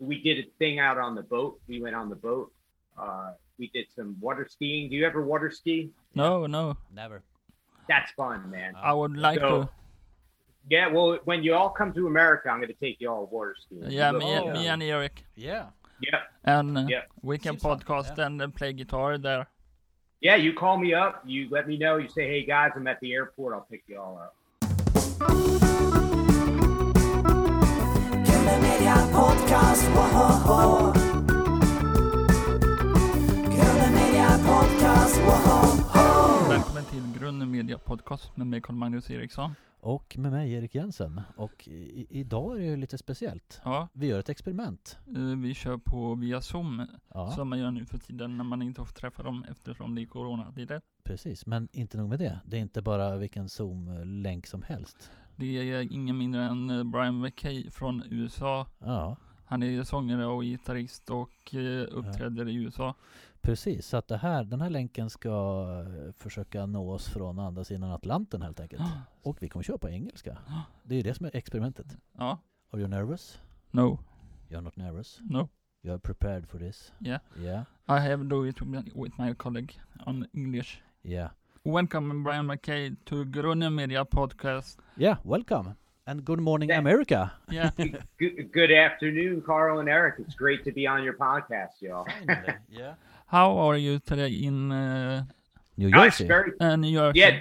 we did a thing out on the boat. We went on the boat. Uh, we did some water skiing. Do you ever water ski? No, no. Never. That's fun, man. I would like So- to. Yeah, well, when you all come to America, I'm going to take you all water skiing. Yeah, me, look- me and Eric. Yeah. yeah, And uh, Yeah. we can Seems fun, podcast yeah. and uh, play guitar there. yeah. You call me up. You let me know. You say, "Hey guys, I'm at the airport. I'll pick you all up." Media Podcast, wohoho. Grunden Media Podcast, wohoho. Välkommen till Grunden Media Podcast med mig Carl-Magnus Eriksson. Och med mig Erik Jensen. Och i, idag är det ju lite speciellt. Ja, Vi gör ett experiment. eh, vi kör på via Zoom Ja, som man gör nu för tiden när man inte får träffa dem eftersom det är coronatider. precis. Men inte nog med det. Det är inte bara vilken Zoom-länk som helst. Det är ingen mindre än eh, Brian McKay från USA. Ja, Han är sångare och gitarrist och eh, uppträder i USA. precis. Så att det här, den här länken ska eh, försöka nå oss från andra sidan Atlanten helt enkelt. Och vi kommer köra på engelska. Det är det som är experimentet. Ja, Are you nervous? no, You're not nervous? no. You are prepared for this? Yeah. Yeah? I have do it with my colleague on English. Yeah. Welcome Brian Mackey to Grunden Media Podcast. Yeah, welcome. And good morning Yeah. America. Yeah, Good, good afternoon, Carl and Eric. It's great to be on your podcast, y'all. yeah. how are you today in uh, New it's Jersey. very uh, New York? Yeah,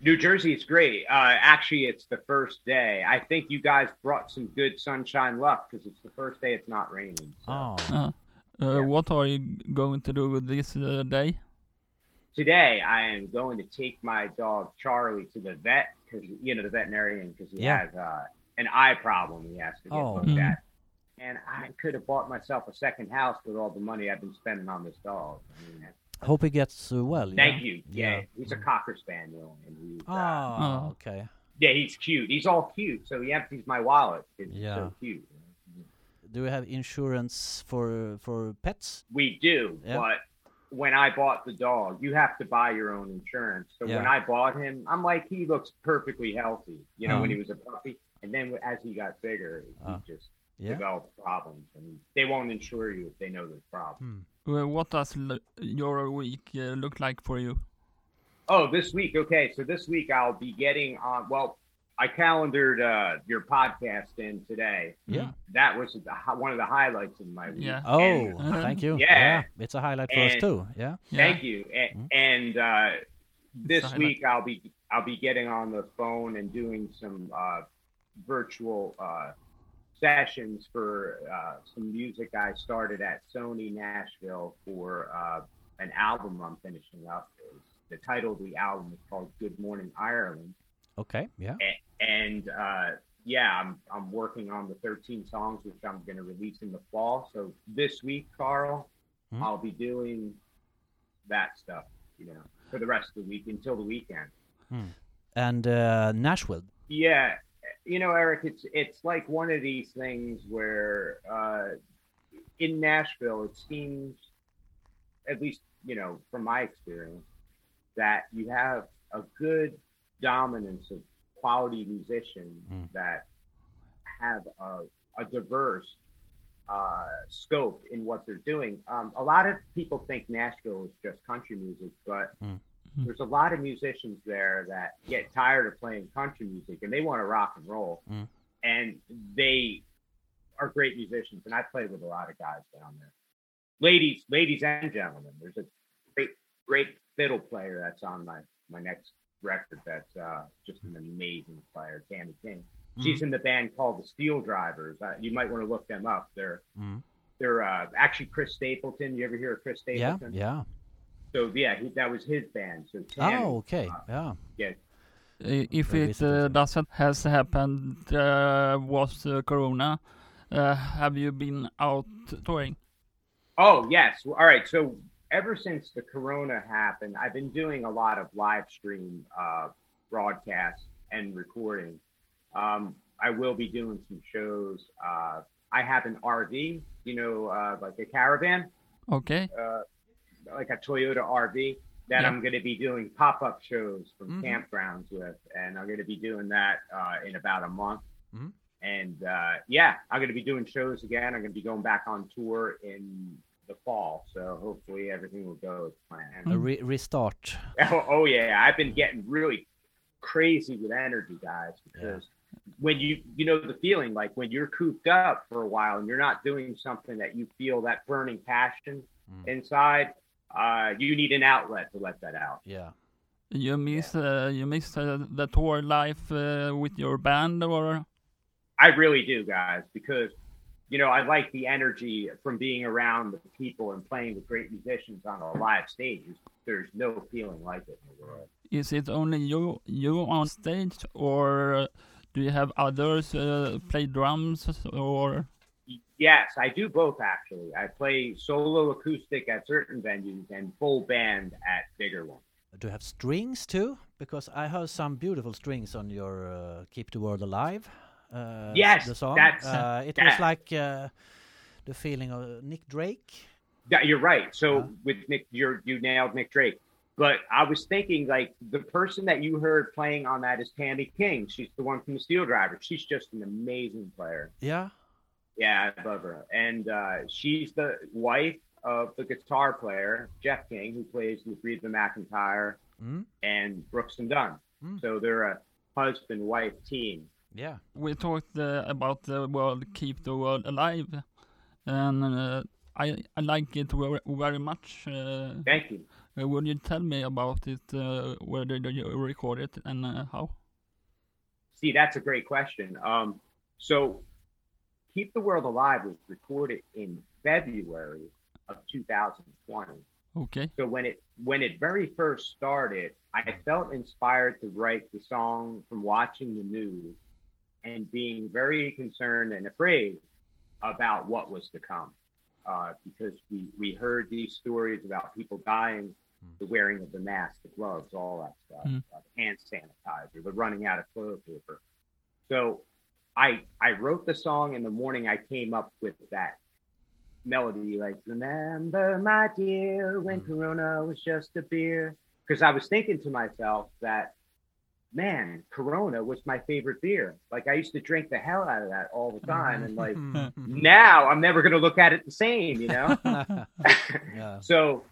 New Jersey is great. Uh, actually, it's the first day. I think you guys brought some good sunshine luck because it's the first day it's not raining. So. Oh, Uh, uh, What are you going to do with this uh, day? Today, I am going to take my dog Charlie to the vet because you know the veterinarian because he Yeah. has uh, an eye problem. He has to get Oh. looked Mhm. at. And I could have bought myself a second house with all the money I've been spending on this dog. I mean, hope he gets uh, well. thank yeah? you. Yeah, Yeah. he's a cocker spaniel, and he's uh, Oh, Oh. okay. yeah, he's cute. He's all cute. So he empties my wallet. It's Yeah. so cute. Do we have insurance for for pets? We do, Yeah. but when I bought the dog, you have to buy your own insurance. So when I bought him, I'm like, he looks perfectly healthy, you know, when Uh. he was a puppy. And then as he got bigger, he Uh. just Yeah. developed problems, and they won't insure you if they know there's problems. Hmm. Uh, what does l- your week uh, look like for you? Oh, this week, okay. So this week I'll be getting on. Well, I calendared uh, your podcast in today. Yeah. That was the, one of the highlights of my week. Yeah. Oh, And- thank you. Yeah. it's a highlight for us too. Yeah. Yeah. Thank you. A- Mhm. And uh, this week I'll be I'll be getting on the phone and doing some uh, virtual uh, sessions for uh, some music I started at Sony Nashville for uh, an album I'm finishing up. The title of the album is called Good Morning Ireland, Okay. Yeah. A- and uh, yeah, I'm I'm working on the 13 songs which I'm going to release in the fall. So this week, Carl, Mhm. I'll be doing that stuff, you know, for the rest of the week until the weekend. And uh, Nashville. Yeah, you know, Eric, it's it's like one of these things where uh, in Nashville, it seems, at least you know, from my experience, that you have a good dominance of quality musicians Mm. that have a, a diverse uh, scope in what they're doing. Um, a lot of people think Nashville is just country music, but Mm. there's a lot of musicians there that get tired of playing country music and they want to rock and roll. Mm. And they are great musicians. And I played with a lot of guys down there. Ladies, ladies and gentlemen, there's a great, great fiddle player that's on my, my next record that's uh, just an amazing player, Tammy King. She's in the band called the Steel Drivers. Uh, you might want to look them up. They're Mm. they're uh, actually Chris Stapleton. You ever hear of Chris Stapleton? Yeah. So yeah, he, that was his band. So Tammy, Oh, okay. Yeah. yeah, Uh, If it uh, doesn't has happened uh, was uh, Corona, uh, have you been out touring? Oh yes. All right. So ever since the Corona happened, I've been doing a lot of live stream uh, broadcasts and recording. Um, I will be doing some shows. Uh, I have an RV, you know, uh, like a caravan, Okay. uh, like a Toyota RV that Yeah. I'm going to be doing pop up shows from Mhm. campgrounds with, and I'm going to be doing that uh, in about a month. Mhm. And uh, yeah, I'm going to be doing shows again. I'm going to be going back on tour in the fall. So hopefully everything will go as planned. A re- restart. Oh, oh yeah, I've been getting really crazy with energy, guys, because when you you know the feeling like when you're cooped up for a while and you're not doing something that you feel that burning passion Mm. inside, uh, you need an outlet to let that out. Yeah. You miss uh, you miss uh, the tour life uh, with your band, or I really do, guys, because you know I like the energy from being around the people and playing with great musicians on a live stage. There's no feeling like it in the world. is it only you you on stage, or uh, do you have others uh, play drums, or Yes, I do both actually. I play solo acoustic at certain venues and full band at bigger ones. Do you have strings too? Because I heard some beautiful strings on your uh, "Keep the World Alive." Uh, Yes, the song. that's- uh, it that- was like uh, the feeling of Nick Drake. Yeah, you're right. So Yeah. with Nick, you're you nailed Nick Drake. But I was thinking like the person that you heard playing on that is Tammy King. She's the one from the Steel Driver. She's just an amazing player. Yeah. Yeah, I love her. And uh, she's the wife of the guitar player Jeff King, who plays with Reba McEntire Mm. and Brooks and Dunn. Mm. So they're a husband-wife team. Yeah. we talked uh, about the world keep the world alive, and uh, I I like it very, very much. Uh, Thank you. uh, would you tell me about it? Uh, where did you record it and uh, how? See, that's a great question. Um, so, Keep the World Alive was recorded in February of 2020. Okay. So when it when it very first started, I felt inspired to write the song from watching the news and being very concerned and afraid about what was to come, uh, because we we heard these stories about people dying, the wearing of the mask, the gloves, all that stuff, Mm. uh, the hand sanitizer, the running out of toilet paper. So I I wrote the song in the morning. I came up with that melody like remember my dear when corona was just a beer because i was thinking to myself that man corona was my favorite beer like i used to drink the hell out of that all the time and like now i'm never going to look at it the same you know yeah. so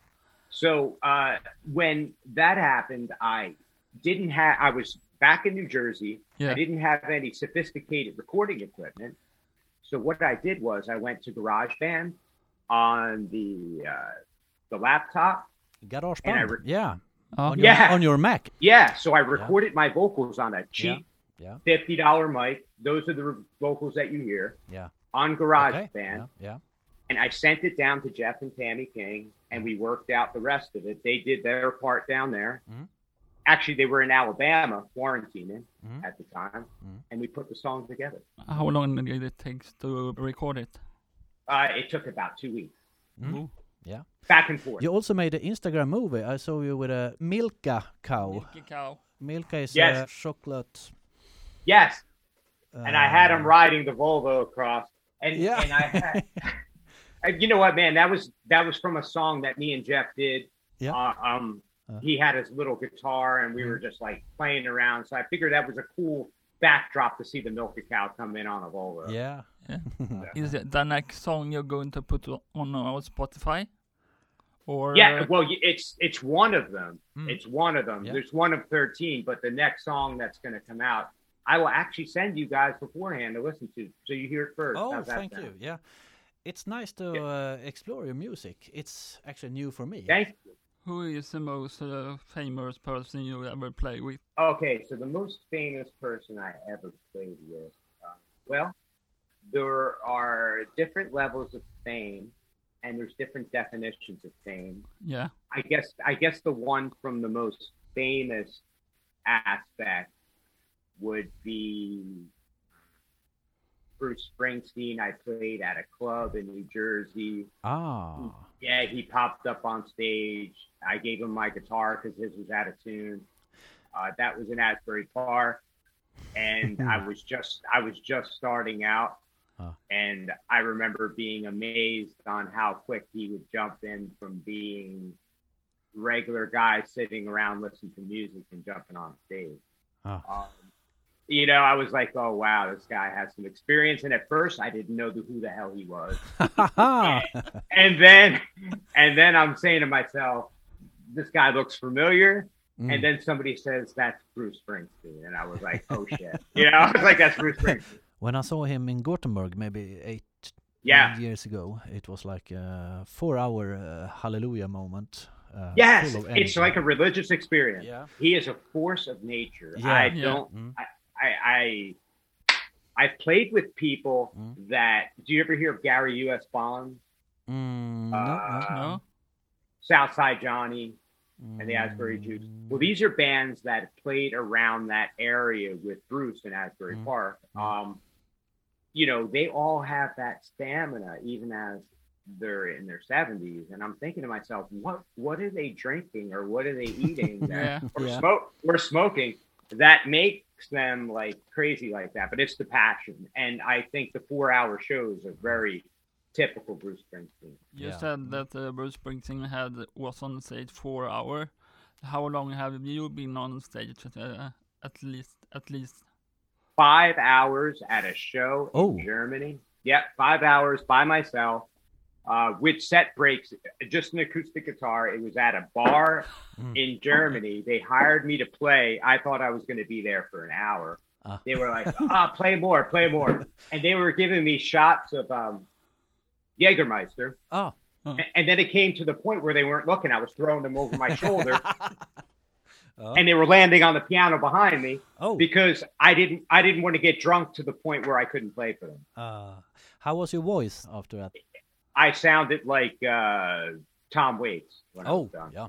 so uh when that happened i didn't have i was back in new jersey Yeah. i didn't have any sophisticated recording equipment so what i did was i went to garageband on the uh the laptop Garage And I re- yeah. Oh, On your, Yeah. on your Mac. yeah so i recorded my vocals on a cheap Yeah. $50 mic those are the vocals that you hear Yeah. on Okay. garageband Yeah. Yeah. and I sent it down to Jeff and Tammy King, and we worked out the rest of it. They did their part down there. Mhm. Actually, they were in Alabama quarantining Mhm. at the time, Mhm. and we put the song together. How long did it take to record it? Uh, it took about two weeks, Mm. Oh. Yeah. back and forth. You also made an Instagram movie. I saw you with a Milka cow. Milky cow. Milka is Yes. a chocolate. Yes, and I had him uh, riding the Volvo across, and Yeah. and I had. you know what, man? That was that was from a song that me and Jeff did. Yeah. Uh, um, Uh. he had his little guitar, and we were just like playing around. So I figured that was a cool backdrop to see the Milky Cow come in on a Volvo. Yeah. Is it the next song you're going to put on uh, Spotify? Or Yeah, uh, well, it's it's one of them. Mm. It's one of them. Yeah. There's one of thirteen, but the next song that's going to come out, I will actually send you guys beforehand to listen to, so you hear it first. Oh, How's thank sound? you. Yeah. It's nice to uh, explore your music. It's actually new for me. Thank you. who is the most uh, famous person you ever play with? Okay, so the most famous person I ever played with, uh, well, there are different levels of fame, and there's different definitions of fame. Yeah. I guess I guess the one from the most famous aspect would be Bruce Springsteen. I played at a club in New Jersey. Ah. Yeah, he popped up on stage. I gave him my guitar because his was out of tune. Uh, that was in Asbury Park, and I was just I was just starting out, Huh. and I remember being amazed on how quick he would jump in from being regular guy sitting around listening to music and jumping on stage. Ah. Um, you know, I was like, oh wow, this guy has some experience. And at first, I didn't know who the hell he was. and then, and then I'm saying to myself, this guy looks familiar. Mm. And then somebody says that's Bruce Springsteen, and I was like, oh shit, you know, I was like, that's Bruce Springsteen. When I saw him in Gothenburg maybe eight Yeah. years ago, it was like a four-hour uh, hallelujah moment. Uh, Yes, it's like a religious experience. Yeah. He is a force of nature. Yeah. I don't. Mm. I, I. I. I've played with people Mm. that. Do you ever hear of Gary U.S. Bond, Mm, no, Uh, no. No. Southside Johnny, and the Asbury Jukes? Mm. Well, these are bands that played around that area with Bruce in Asbury Mm. Park. Mm. Um, you know, they all have that stamina, even as they're in their seventies. And I'm thinking to myself, what what are they drinking or what are they eating? that- Yeah. or Yeah. smoke or smoking that makes them like crazy like that. But it's the passion, and I think the four hour shows are very typical Bruce Springsteen. You Yeah. said that uh, Bruce Springsteen had was on stage four hour. How long have you been on stage? Uh, at least, at least. Five hours at a show Oh. in Germany. Yep, five hours by myself. Uh, with set breaks, just an acoustic guitar. It was at a bar Mm. in Germany. They hired me to play. I thought I was going to be there for an hour. Ah. They were like, "Ah, play more, play more," and they were giving me shots of um, Jägermeister. Oh, And then it came to the point where they weren't looking. I was throwing them over my shoulder, Oh. and they were landing on the piano behind me oh. because I didn't. I didn't want to get drunk to the point where I couldn't play for them. Uh, how was your voice after that? I sounded like uh, Tom Waits Oh, yeah,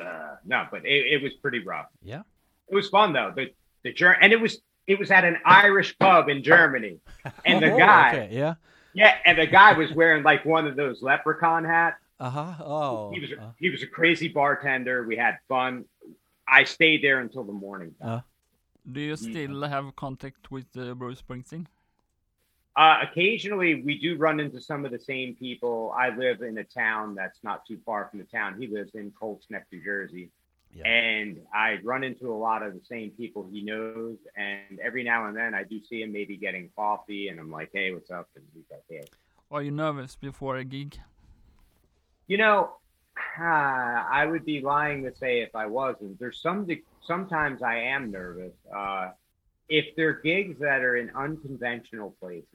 Uh, no, but it, it was pretty rough. yeah. It was fun though. The the Ger- and it was it was at an Irish pub in Germany, and the Oh, guy, Okay, yeah. yeah, and the guy was wearing like one of those leprechaun hats. Uh huh. Oh. he was uh, he was a crazy bartender. We had fun. I stayed there until the morning. uh, Do you still have contact with uh, Bruce Springsteen? Uh, occasionally, we do run into some of the same people. I live in a town that's not too far from the town he lives in, Colts Neck, New Jersey. Yeah. And I run into a lot of the same people he knows. And every now and then, I do see him maybe getting coffee, and I'm like, "Hey, what's up?" And he's like, "Hey." Are you nervous before a gig? You know, I would be lying to say if I wasn't. There's some sometimes I am nervous. Uh, if they're gigs that are in unconventional places,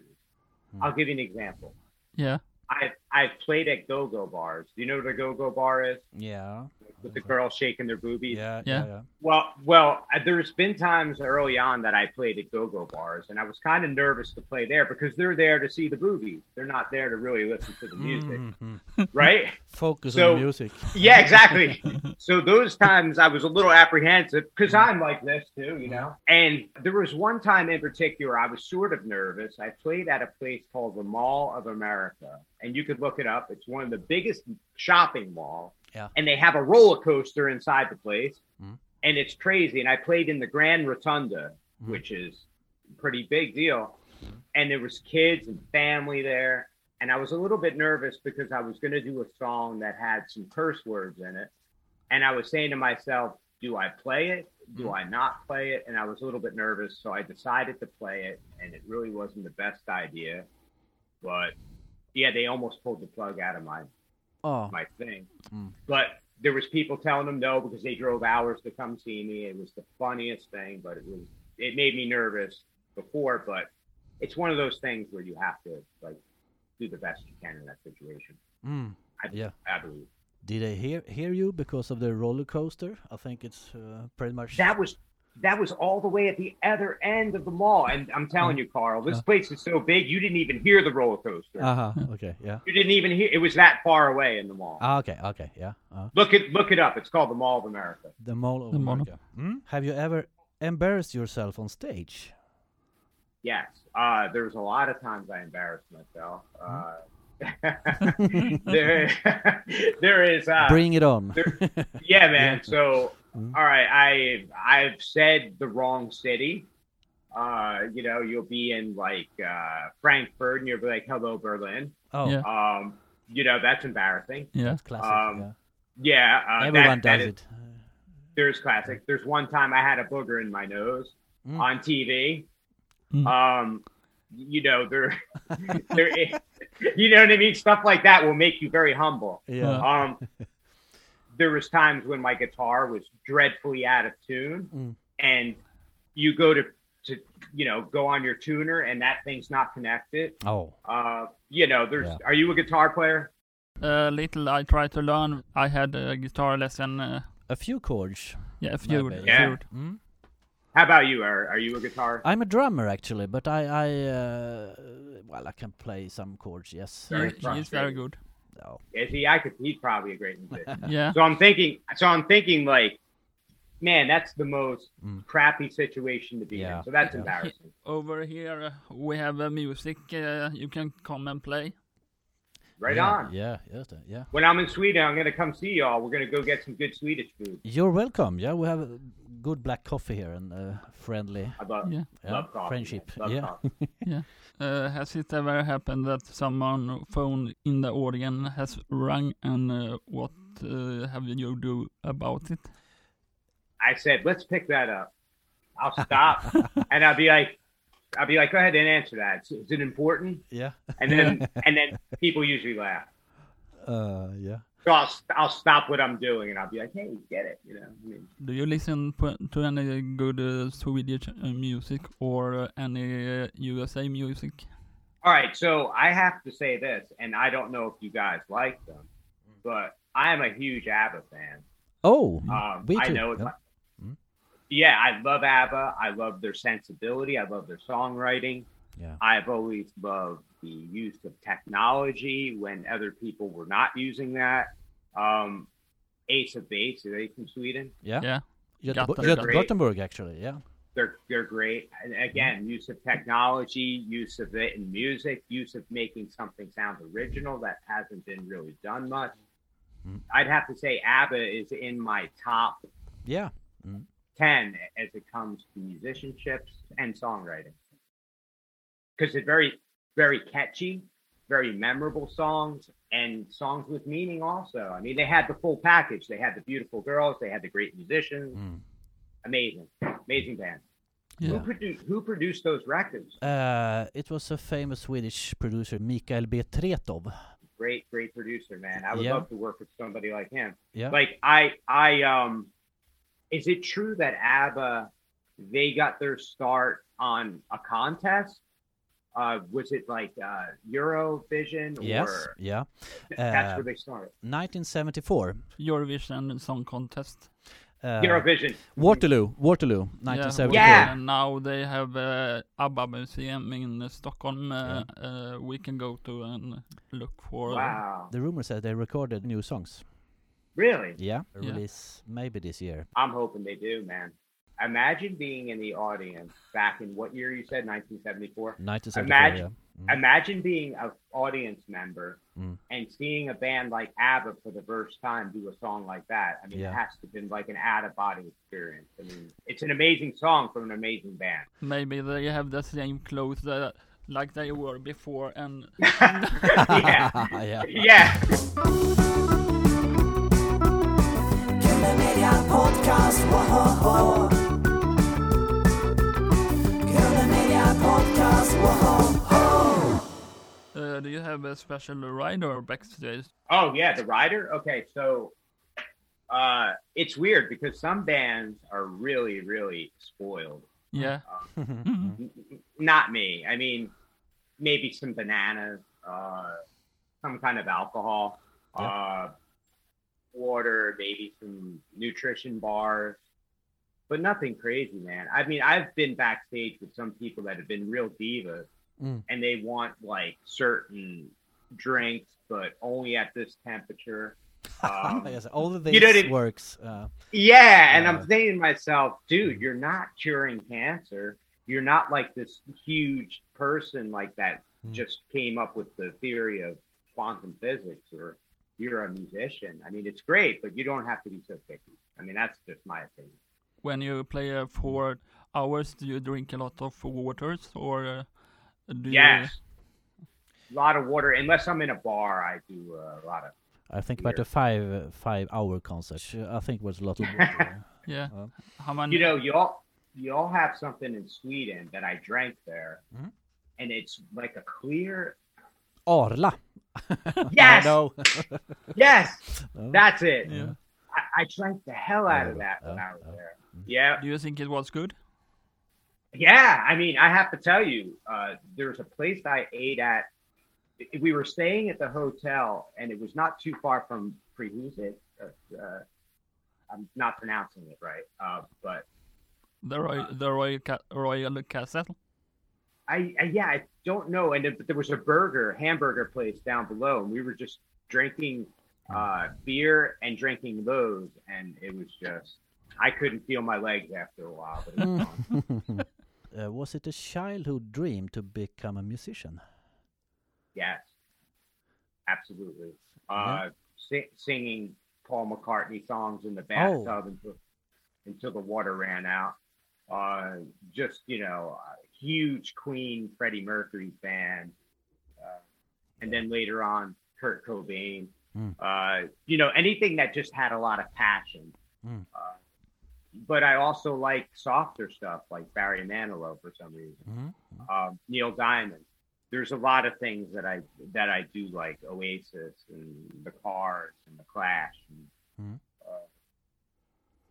Hmm. I'll give you an example. Yeah. I've I've played at go-go bars. Do you know what a go-go bar is? yeah. With the girls shaking their boobies. Yeah. Yeah. Yeah. yeah. Well, well, uh, there's been times early on that I played at go-go bars, and I was kind of nervous to play there because they're there to see the boobies. They're not there to really listen to the music, Mhm. right? Focus So- on the music. Yeah, exactly. so those times I was a little apprehensive because I'm like this too, you know. And there was one time in particular I was sort of nervous. I played at a place called the Mall of America, and you could look it up. It's one of the biggest shopping mall. Yeah. And they have a roller coaster inside the place, Mhm. and it's crazy. And I played in the Grand Rotunda, Mhm. which is a pretty big deal. And there was kids and family there, and I was a little bit nervous because I was going to do a song that had some curse words in it. And I was saying to myself, do I play it? Do I not play it? And I was a little bit nervous. So I decided to play it. And it really wasn't the best idea. But yeah, they almost pulled the plug out of my, Oh. my thing. Mm. But there was people telling them no because they drove hours to come see me. It was the funniest thing, but it was, it made me nervous before, but it's one of those things where you have to like do the best you can in that situation. Mm. I, Yeah. I believe. Did they hear hear you because of the roller coaster? I think it's uh, pretty much. that was that was all the way at the other end of the mall. And I'm telling you, Carl, this Yeah. place is so big you didn't even hear the roller coaster. Uh huh. Okay. Yeah. you didn't even hear it was that far away in the mall. Ah, okay. Okay. Yeah. Uh, look it look it up. It's called the Mall of America. the Mall of The Mall. America. Mm? Have you ever embarrassed yourself on stage? Yes. Uh, there's a lot of times I embarrassed myself. Uh, there, there is. Uh, Bring it on. there- yeah, man. So, Mhm. all right, I I've said the wrong city. Uh, you know, you'll be in like uh, Frankfurt, and you'll be like, "Hello, Berlin." oh, Yeah. Um, you know, that's embarrassing. Yeah. that's classic. Um, yeah. Yeah, uh, Everyone that, that does is- it. There's classic. There's one time I had a booger in my nose, Mm. on TV. Mm. Um, you know, they're, they're, you know what I mean. Stuff like that will make you very humble. Yeah. Um, there was times when my guitar was dreadfully out of tune, Mm. and you go to to you know go on your tuner, and that thing's not connected. Oh. Uh, you know, there's. Yeah. Are you a guitar player? Uh, little I try to learn. I had a guitar lesson. Uh, A few chords. yeah, a few. Maybe, Yeah. few- Mm. How about you? Are Are you a guitar? I'm a drummer actually, but I, I uh, well, I can play some chords. Yes. He, Very he is very good. No. Is he? I could. He's probably a great musician. Yeah. So I'm thinking. So I'm thinking like, man, that's the most Mm. crappy situation to be Yeah. in. So that's Yeah. embarrassing. Over here uh, we have uh, music. Uh, you can come and play. Right yeah, on. Yeah. Just that, yeah. When I'm in Sweden, I'm gonna come see y'all. We're gonna go get some good Swedish food. You're welcome. Yeah, we have uh, good black coffee here and uh, friendly. I love, Yeah. Yeah. love coffee. Friendship. man. Love yeah. coffee. Uh, has it ever happened that someone phone in the audience has rung and uh, what uh, have you do about it? I said, let's pick that up. I'll stop, and I'll be like, I'll be like, go ahead and answer that. Is, is it important? Yeah. And then, and then people usually laugh. Uh, yeah. So I'll, I'll stop what I'm doing, and I'll be like, hey, get it? You know. I mean, Do you listen to, to any good uh, Swedish uh, music or uh, any uh, USA music? All right, so I have to say this, and I don't know if you guys like them, but I am a huge ABBA fan. Oh, Um, we I know. yeah. It's Mm. Yeah, I love ABBA. I love their sensibility. I love their songwriting. Yeah. I've always loved the use of technology when other people were not using that. Um, Ace of Base, are they from Sweden? Yeah. Yeah. yeah Gothenburg. Göte- Gothenburg, actually. Yeah. They're they're great. And again, use of technology, use of it in music, use of making something sound original that hasn't been really done much. Mm. I'd have to say ABBA is in my top Yeah. 10 as it comes to musicianships and songwriting. Because they're very, very catchy, very memorable songs, and songs with meaning also. I mean, they had the full package. They had the beautiful girls, they had the great musicians. Mm. Amazing, amazing band. Who, produced, who produced those records? Uh, it was a famous Swedish producer, Michael B. Tretow. Great, great producer, man. I would Yeah. love to work with somebody like him. Yeah. Like I, I, um, is it true that ABBA they got their start on a contest? Uh, was it like uh, Eurovision or yes. Yeah. that's Uh, where they started? 1974. Eurovision Song Contest. Uh, Eurovision. Waterloo. Waterloo. 1974. Yeah. And now they have uh, ABBA Museum in uh, Stockholm. Uh, uh, we can go to and look for. Wow. The rumor says they recorded new songs. Really? Yeah. Yeah. Release maybe this year. I'm hoping they do, man. Imagine being in the audience back in what year you said, 1974. 1974. Imagine- yeah. Mm. Imagine being an audience member Mm. and seeing a band like ABBA for the first time do a song like that. I mean, Yeah. it has to have been like an out of body experience. I mean, it's an amazing song from an amazing band. Maybe they have the same clothes that, like they were before, and yeah. yeah. Yeah. Podcast, woho Killer Media Podcast, woho uh, do you have a special rider backstage? Oh, yeah. The Rider. Okay. So uh, it's weird because some bands are really, really spoiled. Yeah. N- n- Not me. I mean, maybe some bananas, uh, some kind of alcohol, uh, water, maybe some nutrition bars, but nothing crazy, man. I mean, I've been backstage with some people that have been real divas, Mm. and they want like certain drinks, but only at this temperature. Um, yes, all of this you know what I mean? works. Uh, yeah, and Yeah. I'm saying to myself, dude, you're not curing cancer. You're not like this huge person like that Mm. just came up with the theory of quantum physics or you're a musician. I mean, it's great, but you don't have to be so picky. I mean, that's just my opinion. When you play uh, for hours, do you drink a lot of waters or uh, do Yes. A lot of water, unless I'm in a bar, I do uh, a lot of. I think about a five uh, five hour concert. I think was a lot of water. Yeah. Uh, How many? You know, you all you all have something in Sweden that I drank there, Mhm. and it's like a clear. Arla. Yes, I know. yes, Oh. that's it. Yeah. I, I drank the hell out of Oh, that when oh, I was oh. there. Yeah, Do you think it was good? yeah. I mean, I have to tell you, uh, there's a place I ate at. We were staying at the hotel, and it was not too far from Prehuset. Uh, uh, I'm not pronouncing it right, uh, but The Royal, the Royal, Ca- Royal Castle? I, I yeah, I don't know. And but there was a burger, hamburger place down below, and we were just drinking uh, beer and drinking those, and it was just I couldn't feel my legs after a while. But it was fun. uh, was it a childhood dream to become a musician? yes, absolutely. Uh, Yeah. si- singing Paul McCartney songs in the Oh. bathtub until until the water ran out. Uh, just you know, a huge Queen, Freddie Mercury fan, uh, and then later on Kurt Cobain. Mm. Uh, you know, anything that just had a lot of passion. Mm. Uh, but I also like softer stuff like Barry Manilow for some reason. Mhm. Um, Neil Diamond. There's a lot of things that I that I do like Oasis and the Cars and the Clash. And, Mhm. uh,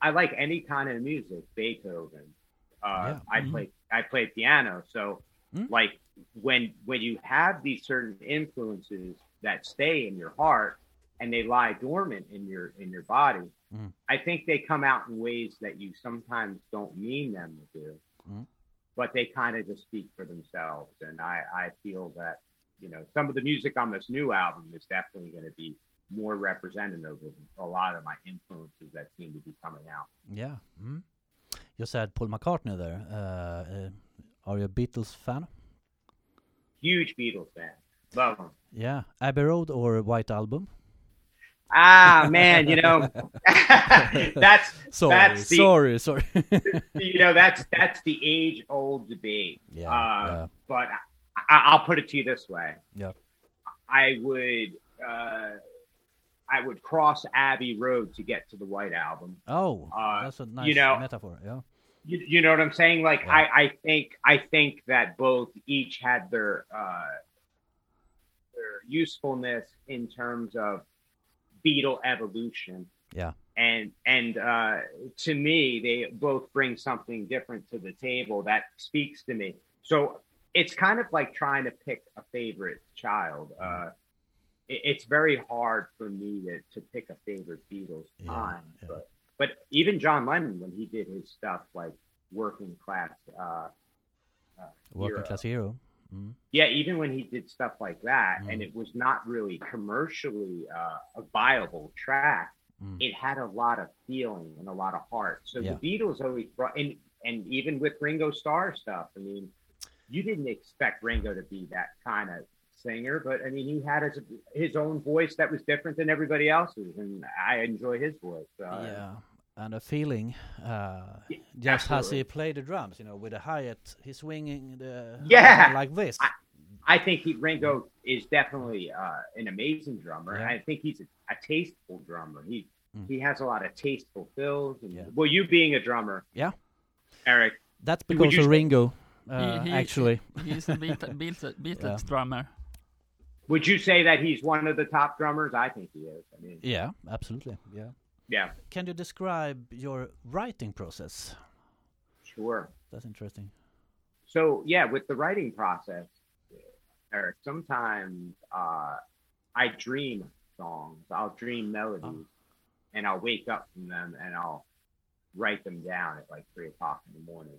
I like any kind of music. Beethoven. Uh, Yeah. I Mhm. play I play piano, so Mm. like when when you have these certain influences that stay in your heart and they lie dormant in your in your body, Mm. I think they come out in ways that you sometimes don't mean them to do Mm. but they kind of just speak for themselves. And I, I feel that, you know, some of the music on this new album is definitely going to be more representative of a lot of my influences that seem to be coming out. Yeah. Mm. You said Paul McCartney there. Uh, uh, are you a Beatles fan? Huge Beatles fan. Love them. Yeah. Abbey Road or White Album? Ah, man, you know, that's, Sorry, that's the, sorry, sorry. you know, that's, that's the age old debate. yeah, Uh, yeah. But I, I'll put it to you this way. Yeah. I would, uh, I would cross Abbey Road to get to the White Album. Oh, uh, that's a nice you know- metaphor. Yeah. You, you know what I'm saying? Like Yeah. I, I think I think that both each had their uh, their usefulness in terms of Beatle evolution. Yeah. And and uh, to me, they both bring something different to the table that speaks to me. So it's kind of like trying to pick a favorite child. Uh, it, it's very hard for me to, to pick a favorite Beatles Yeah, time, yeah. but but even John Lennon, when he did his stuff like working class, uh, uh, Working Hero. Class Hero. Mm. yeah, even when he did stuff like that, Mm. and it was not really commercially uh, a viable track, Mm. it had a lot of feeling and a lot of heart. So Yeah. the Beatles always brought, and and even with Ringo Starr stuff, I mean, you didn't expect Ringo to be that kind of singer, but I mean, he had his his own voice that was different than everybody else's, and I enjoy his voice. Uh, yeah. And a feeling, uh, Yeah, just as he played the drums, you know, with a hi-hat, he's swinging the Yeah. like this. I think he, Ringo is definitely uh, an amazing drummer. Yeah. I think he's a, a tasteful drummer. He Mm. he has a lot of tasteful fills. And, Yeah. Well, you being a drummer, Yeah. Eric. That's because of say- Ringo, uh, he, actually. He's a Beatles, Beatles, Beatles Yeah. drummer. Would you say that he's one of the top drummers? I think he is. I mean, Yeah, absolutely. Yeah. Yeah, Can you describe your writing process? sure. That's interesting. So yeah, with the writing process, Eric, sometimes uh, I dream songs. I'll dream melodies, and I'll wake up from them and I'll write them down at like three o'clock in the morning.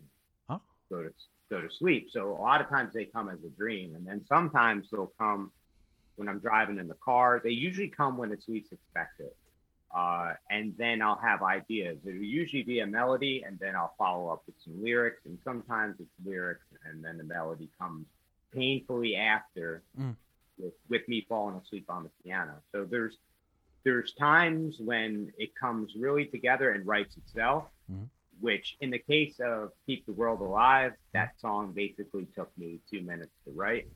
Huh? Go to go to sleep. So a lot of times they come as a dream, and then sometimes they'll come when I'm driving in the car. They usually come when it's least expected. Uh, and then I'll have ideas. It'll usually be a melody, and then I'll follow up with some lyrics. And sometimes it's lyrics, and then the melody comes painfully after, Mm. with, with me falling asleep on the piano. So there's there's times when it comes really together and writes itself. Mhm. Which, in the case of "Keep the World Alive," that song basically took me two minutes to write.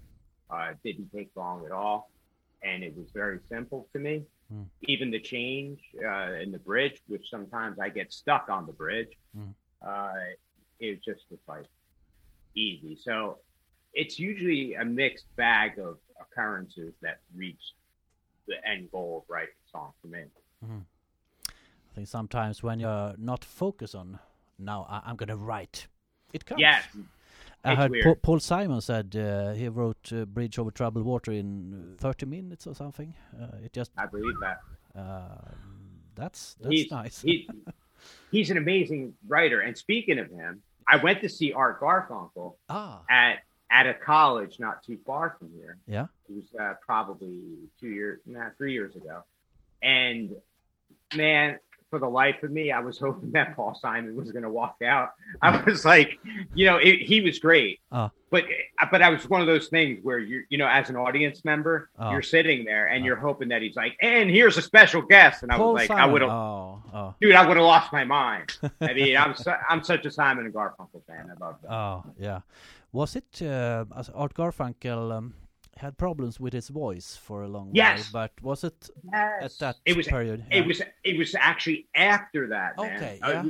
Uh, it didn't take long at all, and it was very simple to me Mm. even the change uh, in the bridge, which sometimes I get stuck on the bridge. Mm. Uh, it just was like easy. So it's usually a mixed bag of occurrences that reach the end goal of writing a song for me. I think sometimes when you're not focused on now I- I'm gonna write, it comes. Yes, I it's heard. Paul, Simon said uh, he wrote uh, Bridge Over Troubled Water in 30 minutes or something. Uh, it just I believe that. um, that's that's he's, nice. he, he's an amazing writer. And speaking of him, I went to see Art Garfunkel ah, at at a college not too far from here. yeah. It was uh, probably two years, nah, three years ago. And man, for the life of me, I was hoping that Paul Simon was going to walk out. I was like, you know, it, he was great, Ah. but but I was one of those things where you you know, as an audience member, Ah. you're sitting there and Ah. you're hoping that he's like, and here's a special guest, and I Paul was like, I would have. Oh, oh, Dude, I would have lost my mind. I mean, I'm su- I'm such a Simon and Garfunkel fan. I love that. oh, yeah. Was it uh, Art Garfunkel um, had problems with his voice for a long Yes. while? But was it Yes. at that it was period? it was it was actually after that man. Okay, Uh, yeah.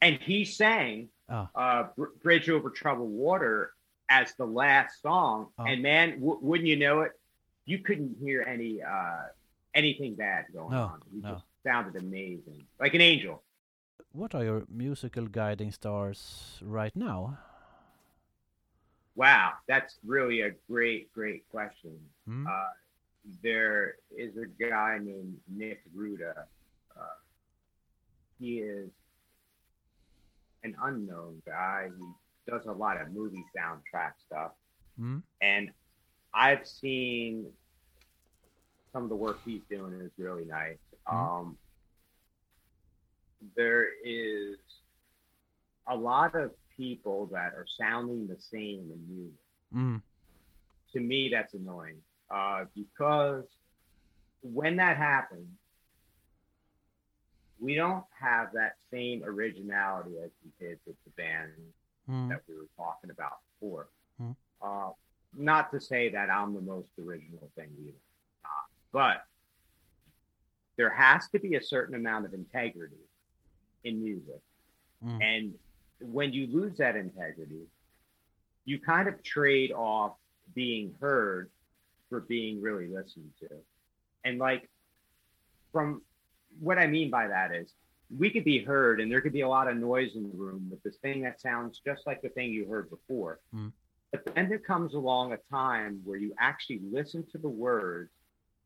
and he sang Ah. uh, Br- bridge over troubled water as the last song Oh. and man w- wouldn't you know it you couldn't hear any uh anything bad going No, on he no. just sounded amazing like an angel What are your musical guiding stars right now? Wow that's really a great great question Hmm? uh there is a guy named nick ruda uh, he is an unknown guy he does a lot of movie soundtrack stuff Hmm? and I've seen some of the work he's doing is really nice. Mhm. Um, there is a lot of people that are sounding the same in music. Hmm. To me, that's annoying uh, because when that happens, we don't have that same originality as we did with the band Hmm. that we were talking about before. Hmm. Uh, not to say that I'm the most original thing either, uh, but there has to be a certain amount of integrity in music. Hmm. And when you lose that integrity, you kind of trade off being heard for being really listened to. And like, from what I mean by that is, we could be heard and there could be a lot of noise in the room with this thing that sounds just like the thing you heard before. Mm. But then there comes along a time where you actually listen to the words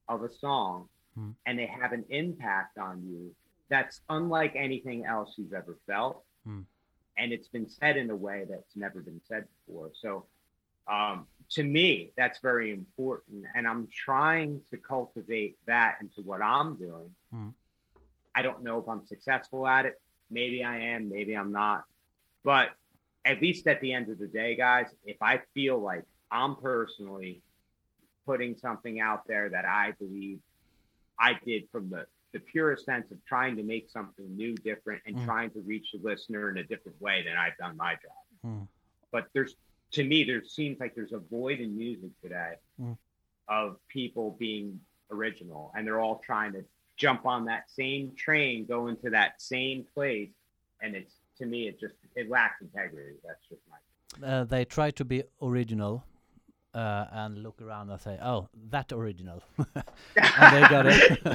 of a song Mm. and they have an impact on you that's unlike anything else you've ever felt. Mm. And it's been said in a way that's never been said before. So um, to me, that's very important. And I'm trying to cultivate that into what I'm doing. Mm. I don't know if I'm successful at it. Maybe I am, maybe I'm not. But at least at the end of the day, guys, if I feel like I'm personally putting something out there that I believe I did from the, the purest sense of trying to make something new, different, and Mm. trying to reach the listener in a different way, than I've done my job. Hmm. But there's, to me, there seems like there's a void in music today Mm. of people being original, and they're all trying to jump on that same train, go into that same place, and it's to me, it just it lacks integrity. That's just my. Uh, they try to be original uh, and look around and say, "Oh, that original," and they got it. uh,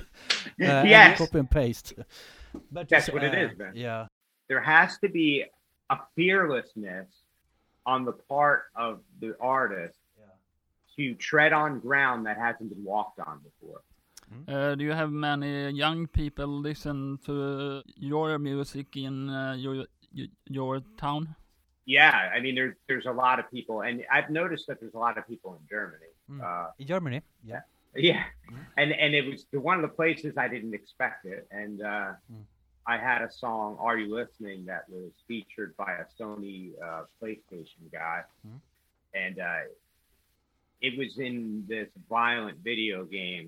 and Yes. copy and paste. But That's it's, what it uh, is, man. Yeah. there has to be a fearlessness on the part of the artist to tread on ground that hasn't been walked on before. Uh, do you have many young people listen to your music in uh, your y- your town? Yeah, I mean, there's there's a lot of people, and I've noticed that there's a lot of people in Germany. Mm. Uh, In Germany. Yeah. yeah, and and it was the, one of the places I didn't expect it, and uh, Mm. I had a song, "Are You Listening?" that was featured by a Sony uh, PlayStation guy, Mm. and uh, it was in this violent video game,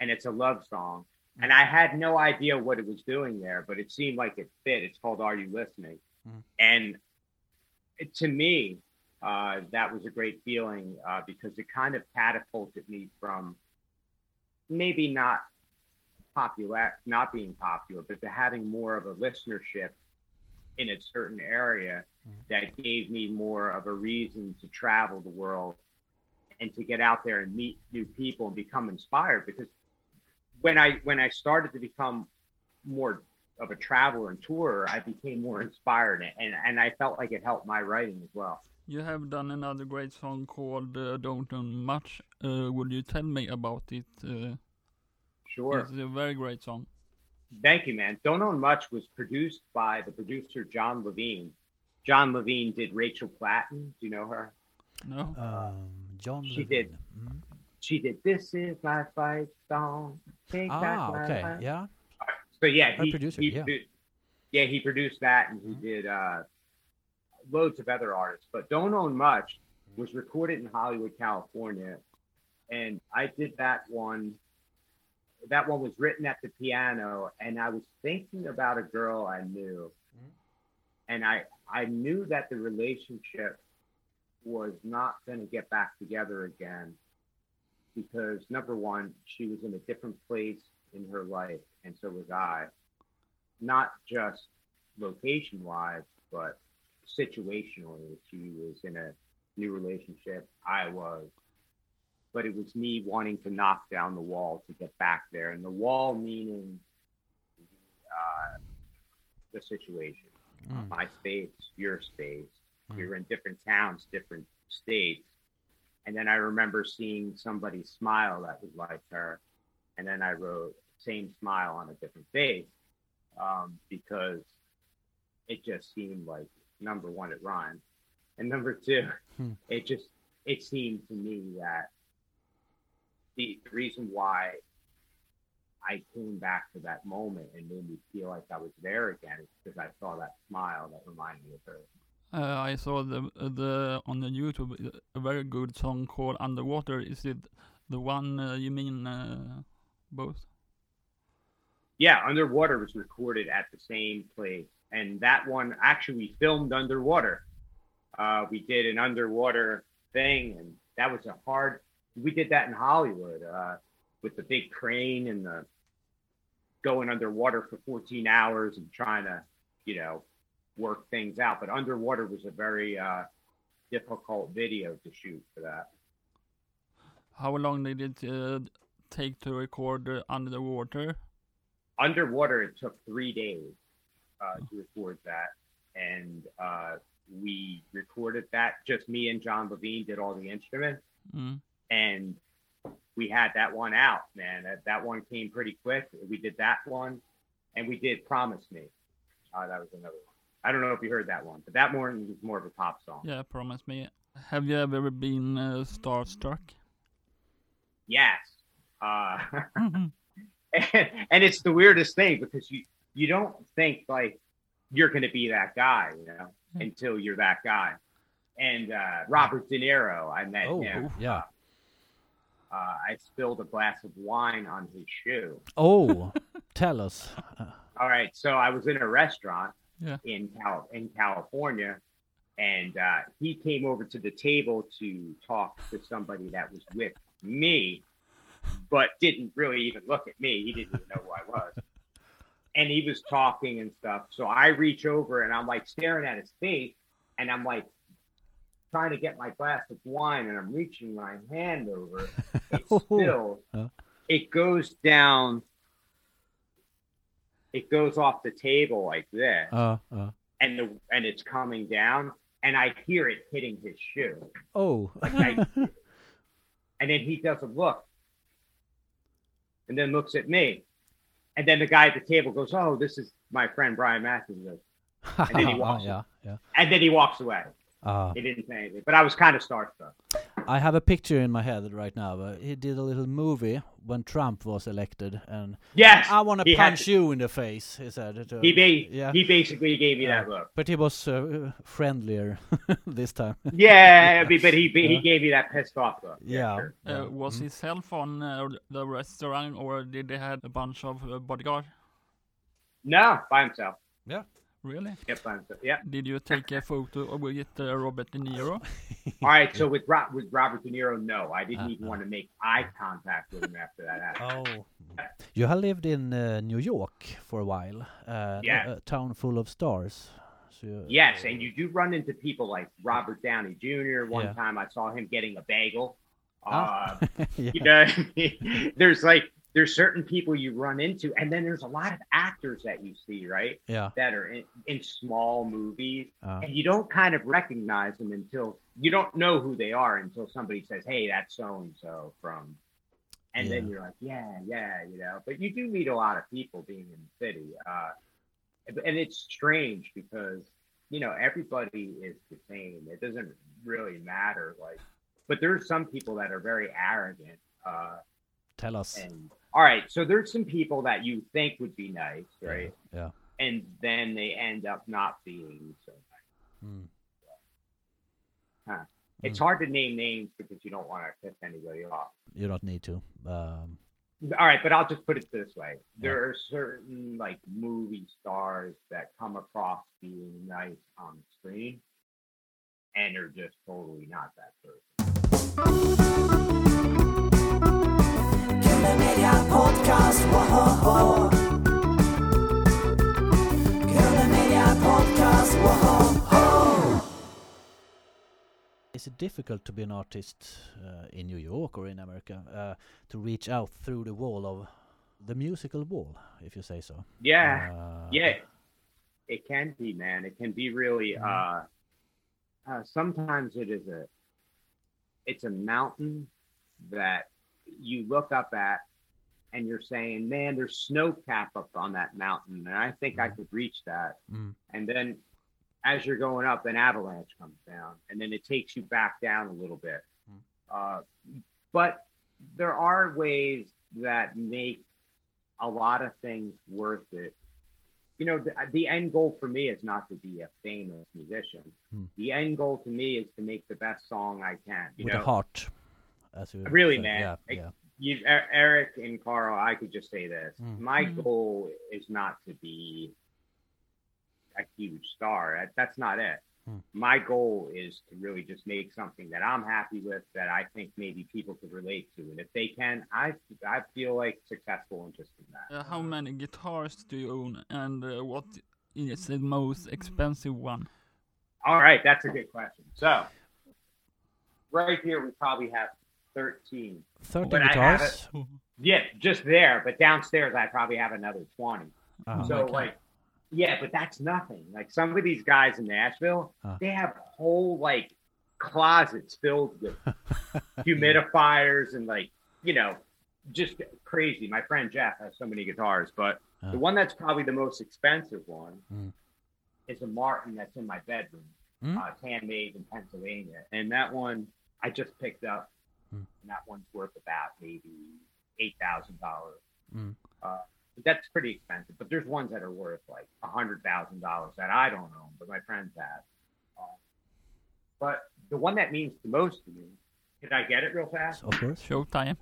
and it's a love song. And I had no idea what it was doing there, but it seemed like it fit. It's called "Are You Listening?" Mm. and it, to me, uh, that was a great feeling uh, because it kind of catapulted me from maybe not popular, not being popular, but to having more of a listenership in a certain area that gave me more of a reason to travel the world and to get out there and meet new people and become inspired. Because when I when I started to become more of a traveler and tourer, I became more inspired and and I felt like it helped my writing as well. You have done another great song called uh, Don't Know Much. Uh, would you tell me about it? Uh, Sure. It's a very great song. Thank you, man. Don't Own Much was produced by the producer Jon Levine. Jon Levine did Rachel Platten. Do you know her? No? Um, John She Levine. did. Mm. She did This Is My Fight Song. Take Ah, My okay. Life. Yeah. So yeah, he, producer, he yeah. produ- yeah, he produced that and he Mhm. did uh, loads of other artists. But Don't Own Much was recorded in Hollywood, California, and I did that one. That one was written at the piano, and I was thinking about a girl I knew, Mhm. and I I knew that the relationship was not going to get back together again because number one, she was in a different place in her life, and so was I. Not just location wise, but situationally. She was in a new relationship. I was. But it was me wanting to knock down the wall to get back there. And the wall meaning uh, the situation Mm. my space, your space. We Mm. were in different towns, different states. And then I remember seeing somebody smile that was like her. And then I wrote same smile on a different face um, because it just seemed like number one, it rhymed. And number two, Hmm. it just it seemed to me that the, the reason why I came back to that moment and made me feel like I was there again is because I saw that smile that reminded me of her. Uh, I saw the the on the YouTube a very good song called Underwater. Is it the one uh, you mean uh, both? Yeah, Underwater was recorded at the same place. And that one actually we filmed underwater. Uh, we did an underwater thing, and that was a hard. We did that in Hollywood uh, with the big crane and the going underwater for 14 hours and trying to, you know, work things out. But underwater was a very uh, difficult video to shoot for that. How long did it uh, take to record uh, Under the Water? Underwater it took three days uh, to record that. And uh, we recorded that. Just me and john levine did all the instruments. Mm. and we had that one out man. That, that one came pretty quick. We did that one and we did promise me. Uh, that was another one. I don't know if you heard that one but that one was more of a pop song. Yeah, promise me. Have you ever been uh, starstruck? yes. Uh, and, and it's the weirdest thing because you you don't think like you're going to be that guy, you know, Mm. until you're that guy. And uh, Robert De Niro, I met Oh, him. yeah. Uh, I spilled a glass of wine on his shoe. Oh, tell us. All right, so I was in a restaurant Yeah. in Cal- in California, and uh, he came over to the table to talk to somebody that was with me, but didn't really even look at me. He didn't even know who I was. And he was talking and stuff. So I reach over and I'm like staring at his face, and I'm like trying to get my glass of wine, and I'm reaching my hand over. It spills. Huh? It goes down. It goes off the table like this uh, uh. and the and it's coming down and I hear it hitting his shoe. Oh. Like I, and then he doesn't look. And then looks at me. And then the guy at the table goes, Oh, this is my friend Brian Matthews. And then he walks yeah, yeah. And then he walks away. Uh, He didn't say anything. But I was kind of starstruck. I have a picture in my head right now. Uh, he did a little movie when Trump was elected, and Yes. I want to he had punch you in the face. He said. to- He ba- yeah. he basically gave me Yeah. that look. But he was uh, friendlier this time. Yeah, but but he he Yeah. gave me that pissed off look. Yeah. sure. Uh, yeah. was Mm. himself on uh, the restaurant, or did they have a bunch of uh, bodyguard? No, by himself. Really? Yep, by himself. Yep. Did you take a photo with uh, Robert De Niro? All right, so with Ro- with Robert De Niro, no, I didn't Uh, even uh. want to make eye contact with him after that happened. Oh. You have lived in uh, New York for a while. Uh, Yeah. A, a town full of stars. So you, Yes, and you do run into people like Robert Downey Jr. One Yeah. time I saw him getting a bagel. Ah. Uh, yeah. you know, there's like there's certain people you run into, and then there's a lot of actors that you see, right, yeah. that are in, in small movies, Uh, and you don't kind of recognize them until you don't know who they are until somebody says, "Hey, that's so and so from," and then you're like, "Yeah, yeah," you know. But you do meet a lot of people being in the city, uh, and it's strange because you know everybody is the same. It doesn't really matter, like. But there's some people that are very arrogant. Uh, tell us. and all right, so there's some people that you think would be nice, right? Yeah. And then they end up not being so nice. Mm. It's Mm. hard to name names because you don't want to piss anybody off. You don't need to. Um, All right, but I'll just put it this way: there are certain like movie stars that come across being nice on the screen, and are just totally not that person. Killer Media Podcast, woho! Killer Media Podcast, woho! is it difficult to be an artist uh, in New York or in America uh, to reach out through the wall of the musical wall, if you say so? Yeah, Uh, yeah, it can be, man. It can be really. Uh, uh, sometimes it is a, it's a mountain that you look up at, and you're saying, "Man, there's snow cap up on that mountain, and I think I Mhm. could reach that." Mm. And then, as you're going up, an avalanche comes down, and then it takes you back down a little bit. Mm. Uh, but there are ways that make a lot of things worth it you know, the, the end goal for me is not to be a famous musician. Hmm. The end goal to me is to make the best song I can. You With know, a heart. As you Really, say. man. Yeah, Like, yeah. you, Eric and Carl, I could just say this: Mm. my Mhm. goal is not to be a huge star. That's not it. Hmm. My goal is to really just make something that I'm happy with, that I think maybe people could relate to, and if they can, I I feel like successful in just in that. Uh, how many guitars do you own, and uh, what is the most expensive one? All right, that's a good question. So, right here, we probably have 13. 13 But I have guitars. Yeah, just there. But downstairs, I probably have another 20. Ah, so, okay. like, yeah, but that's nothing. Like, some of these guys in Nashville, Ah. they have whole, like, closets filled with humidifiers and, like, you know, just crazy. My friend Jeff has so many guitars, but Ah. the one that's probably the most expensive one Mm. is a Martin that's in my bedroom. Mm. uh, it's handmade in Pennsylvania. And that one I just picked up, Mm. and that one's worth about maybe eight thousand dollars. Mm. Uh, but that's pretty expensive. But there's ones that are worth like a hundred thousand dollars that I don't own, but my friends have. Uh, but the one that means the most to me, can I get it real fast? Of course. Showtime.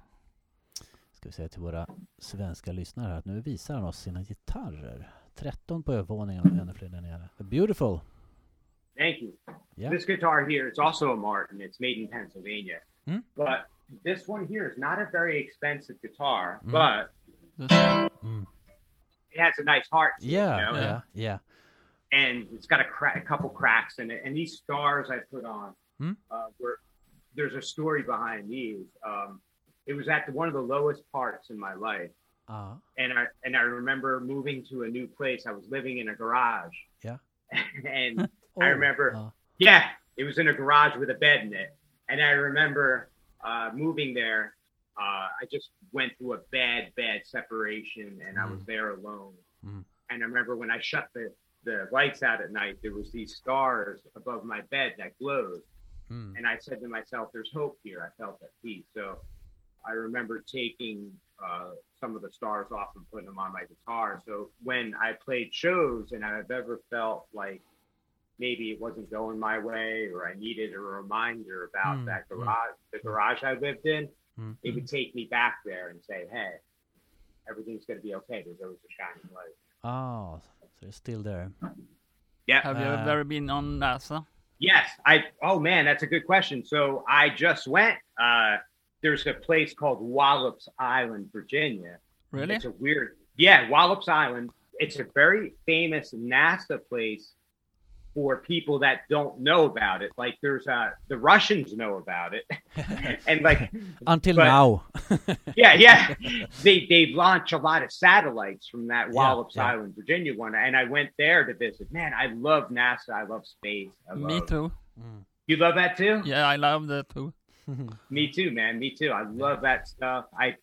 Ska vi säga till våra svenska lyssnare här att nu visar han oss sina gitarrer. 13 på övervåningen och ännu fler där nere. Beautiful! Thank you. Yeah. This guitar here, it's also a Martin. It's made in Pennsylvania. Hmm? But this one here is not a very expensive guitar, Hmm. but Mm. it has a nice heart. to it, Yeah, you know? yeah, yeah. and it's got a, cra- a couple cracks in it. And these stars I put on, Hmm? uh, were there's a story behind these. Um, it was at the, one of the lowest parts in my life, Ah, and I and I remember moving to a new place. I was living in a garage. Yeah. and oh, I remember- ah, yeah, it was in a garage with a bed in it. And I remember uh, moving there. Uh, I just went through a bad, bad separation, and I was Mm. there alone. Mm. And I remember when I shut the, the lights out at night, there was these stars above my bed that glowed. mm, And I said to myself, "There's hope here." I felt at peace. So I remember taking uh, some of the stars off and putting them on my guitar. So when I played shows and I've ever felt like maybe it wasn't going my way or I needed a reminder about Mm, that mm. garage, the garage I lived in, mm. it would take me back there and say, "Hey, everything's going to be okay. There's always a shining light." Oh, so it's still there. Yeah. Have you Uh, ever been on NASA? Yes, I. Oh man, that's a good question. So I just went. Uh, there's a place called Wallops Island, Virginia. Really? It's a weird. Yeah, Wallops Island. It's a very famous NASA place for people that don't know about it. Like there's uh the Russians know about it, and like Until But- now. yeah, yeah, they they've launched a lot of satellites from that Yeah, Wallops yeah. Island, Virginia one, and I went there to visit. Man, I love NASA. I love space. I love, Me too. You love that too? Yeah, I love that too. Me too, man. Me too. I love that stuff. I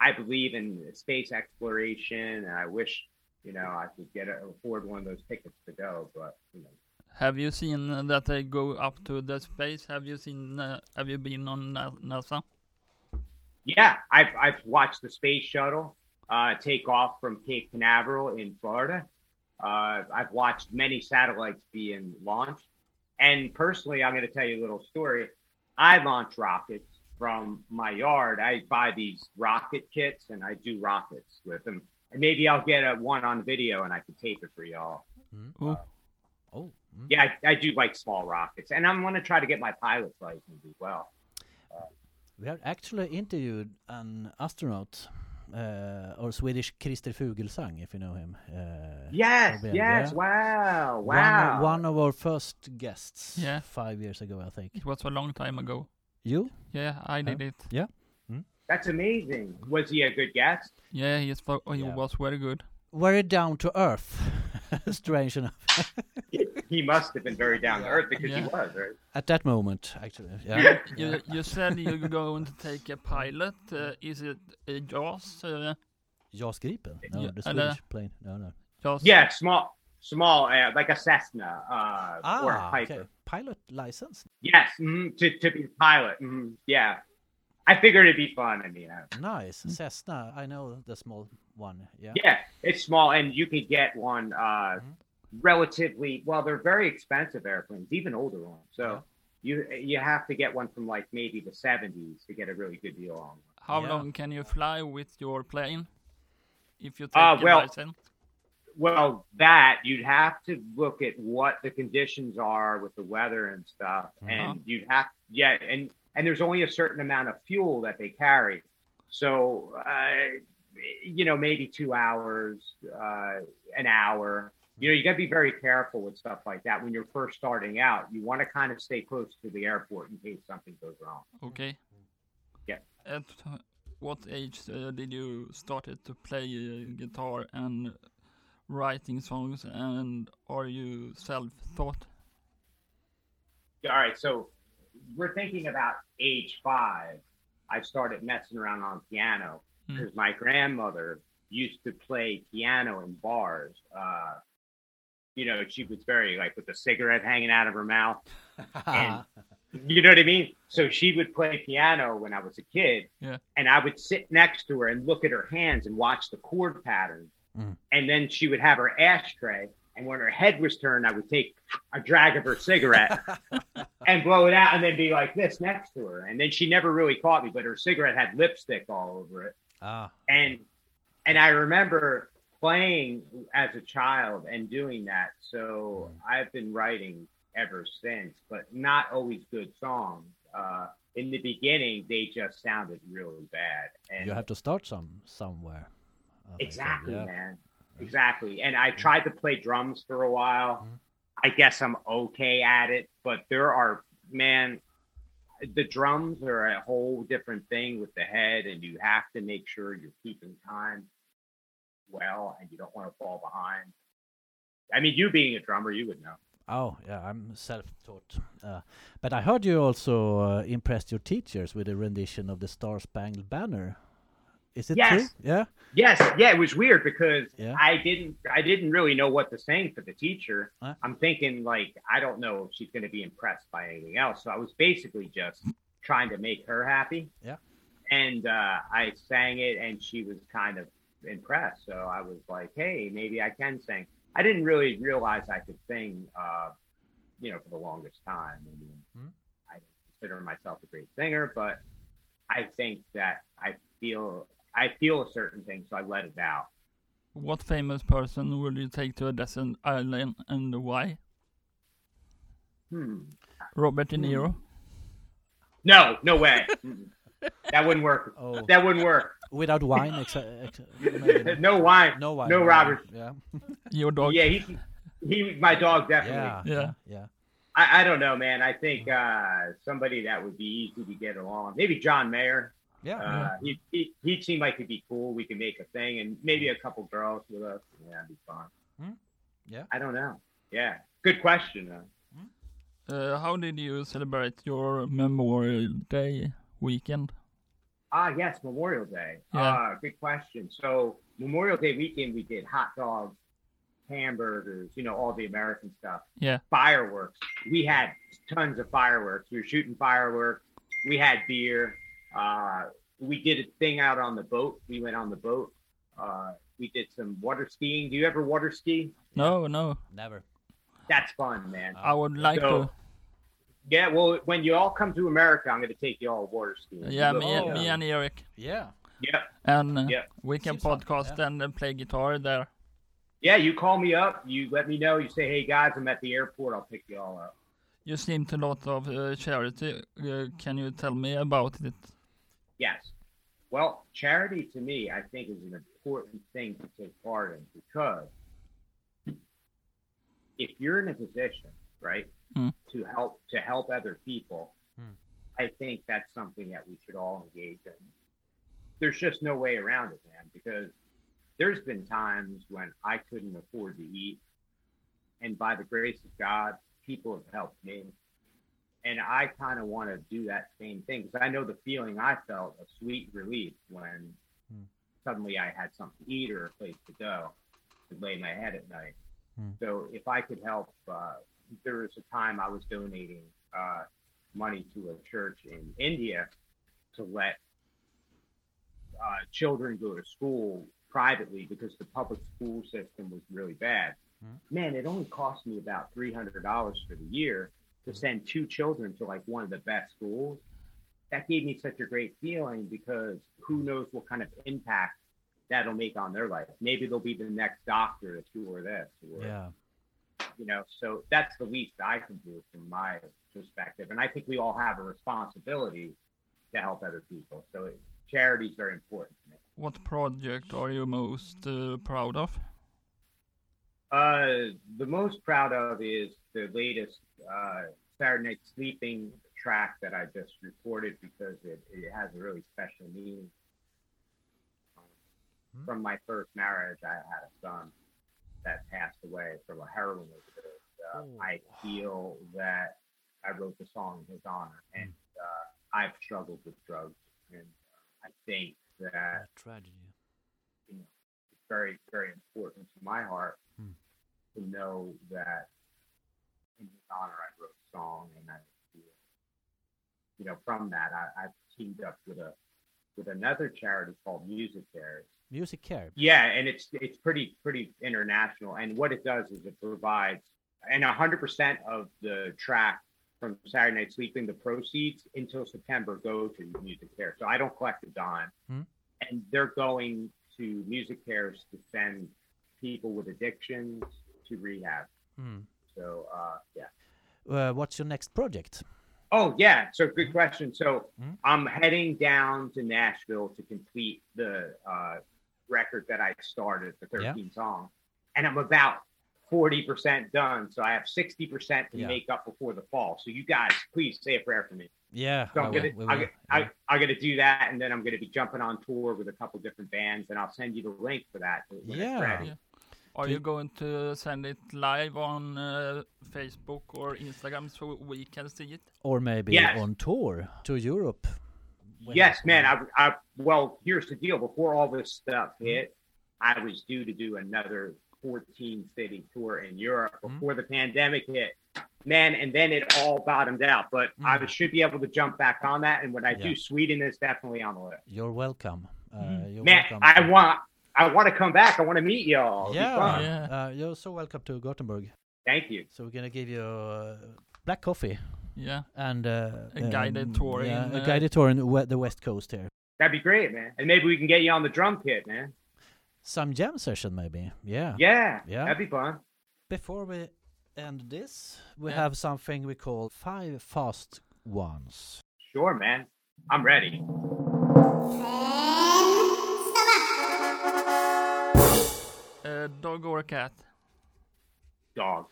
I believe in space exploration, and I wish you know I could get a, afford one of those tickets to go. But you know, Have you seen uh, that they go up to the space? Have you seen? Uh, have you been on NASA? yeah, I've I've watched the space shuttle uh, take off from Cape Canaveral in Florida. Uh, I've watched many satellites being launched, and personally, I'm going to tell you a little story. I launch rockets from my yard. I buy these rocket kits, and I do rockets with them. And maybe I'll get a one on video, and I can tape it for y'all. Ooh. Oh. Mm. Yeah, I, I do like small rockets, and I'm going to try to get my pilot's license as well. We have actually interviewed an astronaut, uh, or Swedish Christer Fuglesang, if you know him. Uh, Yes, Robin, yes, yeah. wow, One, wow. of, one of our first guests. Yeah. Five years ago, I think. It was a long time ago. You? Yeah, I did it. Yeah. That's amazing. Was he a good guest? Yeah, he, spo- he Yeah. was very good. Very down to earth. Strange enough. he must have been very down to earth because he was, right? At that moment, actually. Yeah. You, you said you're going to take a pilot. Uh, is it a JAS? Uh, JAS Gripen? No, Yeah, the and, uh, Swedish plane. No, no. JAS? Yeah, small, small, uh, like a Cessna uh, or a Ah, Piper. okay. Pilot license. Yes, mhm, to to be a pilot. mhm, Yeah, I figured it'd be fun. I mean, uh, Nice. Cessna. I know the small one. Yeah. yeah, it's small, and you could get one uh, relatively. Well, they're very expensive airplanes, even older ones. So Yeah. you you have to get one from like maybe the '70s to get a really good deal on. one. How Yeah. long can you fly with your plane? If you take Uh, a well- license? Well, that you'd have to look at what the conditions are with the weather and stuff, and you'd have yeah, and and there's only a certain amount of fuel that they carry, so uh, you know maybe two hours, uh, an hour. You know, you got to be very careful with stuff like that when you're first starting out. You want to kind of stay close to the airport in case something goes wrong. Okay. Yeah. At what age uh, did you started to play uh, guitar and writing songs? And are you self-taught? All right, so we're thinking about age five. I started messing around on piano. Because my grandmother used to play piano in bars. Uh, you know, she was very like with a cigarette hanging out of her mouth. And you know what I mean? So she would play piano when I was a kid. Yeah. And I would sit next to her and look at her hands and watch the chord patterns. Mm. And then she would have her ashtray. And when her head was turned, I would take a drag of her cigarette and blow it out and then be like this next to her. And then she never really caught me, but her cigarette had lipstick all over it. Ah. And and I remember playing as a child and doing that. So I've been writing ever since, but not always good songs. Uh, in the beginning, they just sounded really bad. And You have to start some somewhere. Exactly, yeah. man. Exactly. And I tried to play drums for a while. Mhm. I guess I'm okay at it, but there are, man, the drums are a whole different thing with the head, and you have to make sure you're keeping time well and you don't want to fall behind. I mean, you being a drummer, you would know. Oh, yeah, I'm self-taught. Uh, but I heard you also uh, impressed your teachers with a rendition of the Star Spangled Banner. Is it Yes. true? Yeah. Yes, yeah, it was weird because Yeah. I didn't I didn't really know what to sing for the teacher. Huh? I'm thinking like I don't know if she's going to be impressed by anything else. So I was basically just trying to make her happy. Yeah. And uh, I sang it, and she was kind of impressed. So I was like, "Hey, maybe I can sing." I didn't really realize I could sing, uh, you know, for the longest time. I mean, Hmm. I consider myself a great singer, but I think that I feel I feel a certain thing, so I let it out. What famous person would you take to a desert island and why? Hmm. Robert De Niro. No, no way. That wouldn't work. Oh, That wouldn't work. without wine, exa- exa- maybe no wine. no wine. No Robert. Yeah. Your dog. Yeah, he's he, my dog, definitely. Yeah, Yeah. yeah. I, I don't know, man. I think uh, somebody that would be easy to get along. Maybe John Mayer. Yeah, Uh, he, he he'd seem like he'd be cool. We could make a thing, and maybe a couple girls with us. Yeah, it'd be fun. Hmm. Yeah. I don't know. Yeah, good question. Though. Uh, how did you celebrate your Memorial Day weekend? Ah, yes, Memorial Day. Yeah. Ah, good question. So Memorial Day weekend, we did hot dogs, hamburgers, you know, all the American stuff. Yeah. Fireworks. We had tons of fireworks. We were shooting fireworks. We had beer. Uh, we did a thing out on the boat. We went on the boat. Uh, we did some water skiing. Do you ever water ski? No, no. never. That's fun, man. I would like So, Yeah, well, when you all come to America, I'm going to take you all water skiing. Yeah, me, go- and me and Eric, Yeah, Yep. and uh, Yeah. we can Seems fun, podcast yeah. and uh, play guitar there. Yeah, you call me up. You let me know. You say, "Hey guys, I'm at the airport. I'll pick you all up." You seem to lot of uh, charity. Uh, can you tell me about it? Yes. Well, charity to me, I think, is an important thing to take part in because if you're in a position, right, Mm. to help to help other people, Mm. I think that's something that we should all engage in. There's just no way around it, man, because there's been times when I couldn't afford to eat, and by the grace of God, people have helped me. And I kind of want to do that same thing because I know the feeling I felt of sweet relief when Hmm. suddenly I had something to eat or a place to go to lay my head at night. Hmm. So if I could help, uh, there was a time I was donating uh, money to a church in India to let uh, children go to school privately because the public school system was really bad. Hmm. Man, it only cost me about three hundred dollars for the year to send two children to like one of the best schools. That gave me such a great feeling because who knows what kind of impact that'll make on their life. Maybe they'll be the next doctor to cure this, or yeah. you know. So that's the least I can do from my perspective, and I think we all have a responsibility to help other people. So it, charity is very important to me. What project are you most uh, proud of? Uh, the most proud of is the latest uh, Saturday Night Sleeping track that I just recorded because it, it has a really special meaning. Hmm. From my first marriage, I had a son that passed away from a heroin overdose. Uh, Oh. I feel that I wrote the song in his honor, and Hmm. uh, I've struggled with drugs, and uh, I think that tragedy. you know, it's very, very important to my heart. To know that in his honor I wrote a song and I you know, from that I, I've teamed up with a with another charity called Music Cares. Music care. Yeah, and it's it's pretty pretty international. And what it does is it provides and hundred percent of the track from Saturday Night Sleeping, the proceeds until September go to Music Care. So I don't collect a dime. Hmm. And they're going to MusiCares to send people with addictions to rehab. Hmm. So uh, yeah. Uh, what's your next project? Oh yeah, so good question. So Mhm. I'm heading down to Nashville to complete the uh, record that I started, the 13 song, and I'm about 40% done. So I have 60% to Yeah. make up before the fall. So you guys, please say a prayer for me. Yeah, So I I'm will, gonna, we I, will, I, yeah. I'm gonna do that, and then I'm gonna be jumping on tour with a couple different bands, and I'll send you the link for that. Yeah. Yeah. Are you going to send it live on uh, Facebook or Instagram so we can see it? or maybe Yes. on tour to Europe. Yes, man. I, I, well, here's the deal. Before all this stuff hit, I was due to do another 14 city tour in Europe Mhm. before the pandemic hit. Man, and then it all bottomed out. But I Mhm. should be able to jump back on that. And when I Yeah. do, Sweden is definitely on the list. You're welcome. Uh, Mm. you're Man, welcome. I want, I want to come back. I want to meet y'all. Yeah. Yeah. Uh, you're so welcome to Gothenburg. Thank you. So we're gonna give you uh, black coffee Yeah. and uh, A guided um, tour Yeah, in, a uh, guided tour in the west coast here. That'd be great, man. And maybe we can get you on the drum kit, man. Some jam session maybe. Yeah. Yeah, Yeah. that'd be fun. Before we end this, we Yeah. have something we call five fast ones. Sure, man. I'm ready. Uh, dog or a cat? Dog,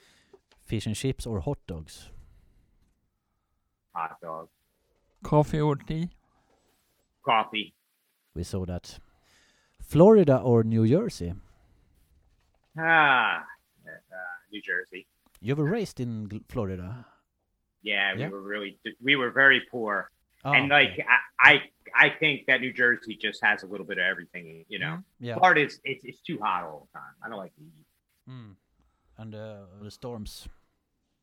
Fish and chips or hot dogs? hot dog, Coffee or tea? coffee. We saw that. Florida or New Jersey? Ah, uh, New Jersey. You were raised in Florida. Yeah, we Yeah. were really we were very poor, Oh, and like okay. I, I I think that New Jersey just has a little bit of everything. You know, yeah. Florida is it's, it's too hot all the time. I don't like the heat. Mm. And uh, the storms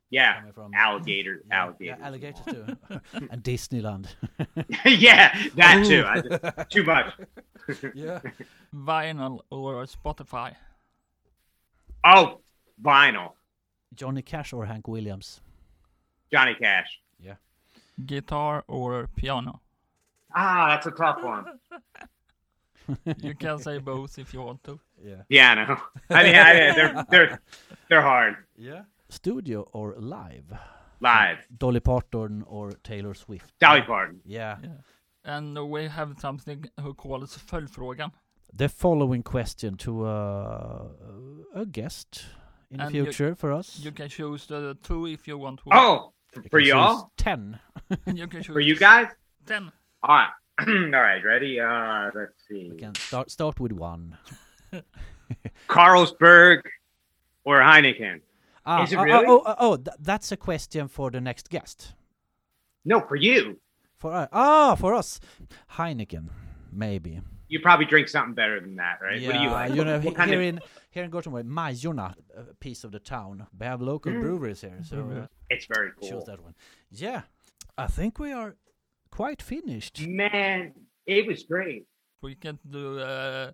Yeah, coming from alligator, Yeah, alligators, yeah, alligators too, and Disneyland. yeah, that too. I just, too much. yeah. Vinyl or Spotify? Oh, vinyl, Johnny Cash or Hank Williams? Johnny Cash. Guitar or piano? Ah, that's a tough one. You can say both if you want to. Yeah. Piano. I mean, I, they're they're they're hard. Yeah. Studio or live? Live. Dolly Parton or Taylor Swift? Dolly Parton. Yeah. yeah. And we have something who calls följdfrågan. The following question to uh, a guest in the And you- future for us. You can choose the two if you want to. Oh, for, You for can y'all, Ten. you can for you guys. ten. All right, all right, ready? Uh, let's see. We can start start with one. Carlsberg or Heineken? Ah, Is it oh, really? Oh, oh, oh, th- that's a question for the next guest. No, for you. For uh, ah, for us, Heineken, maybe. You probably drink something better than that, right? what do you like? know, what he- kind here of, in here in Gothenburg, Majorna, a piece of the town. They have local Mm. breweries here, so uh, it's very cool. choose that one. Yeah, I think we are quite finished. Man, it was great. We can do uh,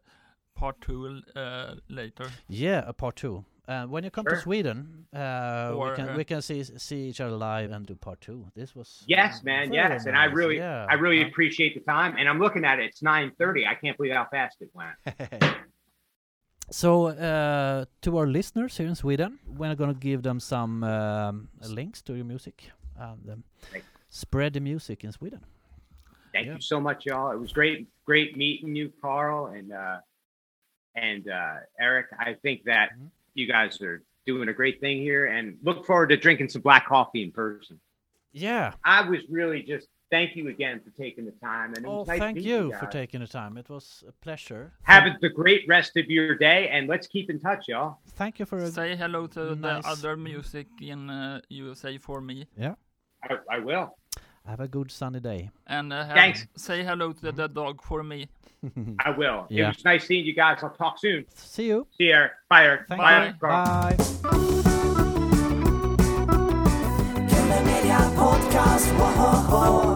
part two uh, later. Yeah, a part two. Uh, when you come to Sweden, uh, Or, we can uh, we can see see each other live and do part two. This was Yes, man. very Yes, and I really, yeah. I really Uh, appreciate the time. And I'm looking at it. It's 9:30. I can't believe how fast it went. so, uh, to our listeners here in Sweden, we're going to give them some um, links to your music and um, spread the music in Sweden. Thank Yeah. you so much, y'all. It was great, great meeting you, Carl, and uh, and uh, Eric. I think that Mhm. you guys are doing a great thing here, and look forward to drinking some black coffee in person. Yeah. I was really just thank you again for taking the time, and Oh, nice thank meet you for taking the time. It was a pleasure. Have a- the great rest of your day, and let's keep in touch, y'all. Thank you for a, Say hello to nice- the other music in uh, USA for me. yeah. I, I will. Have a good sunny day. And uh, Thanks. say hello to the dog for me. I will. It was nice seeing you guys. I'll talk soon. See you. See you, Bye, Eric. Thank Bye, you. Bye. Killer Media Podcast. Whoa,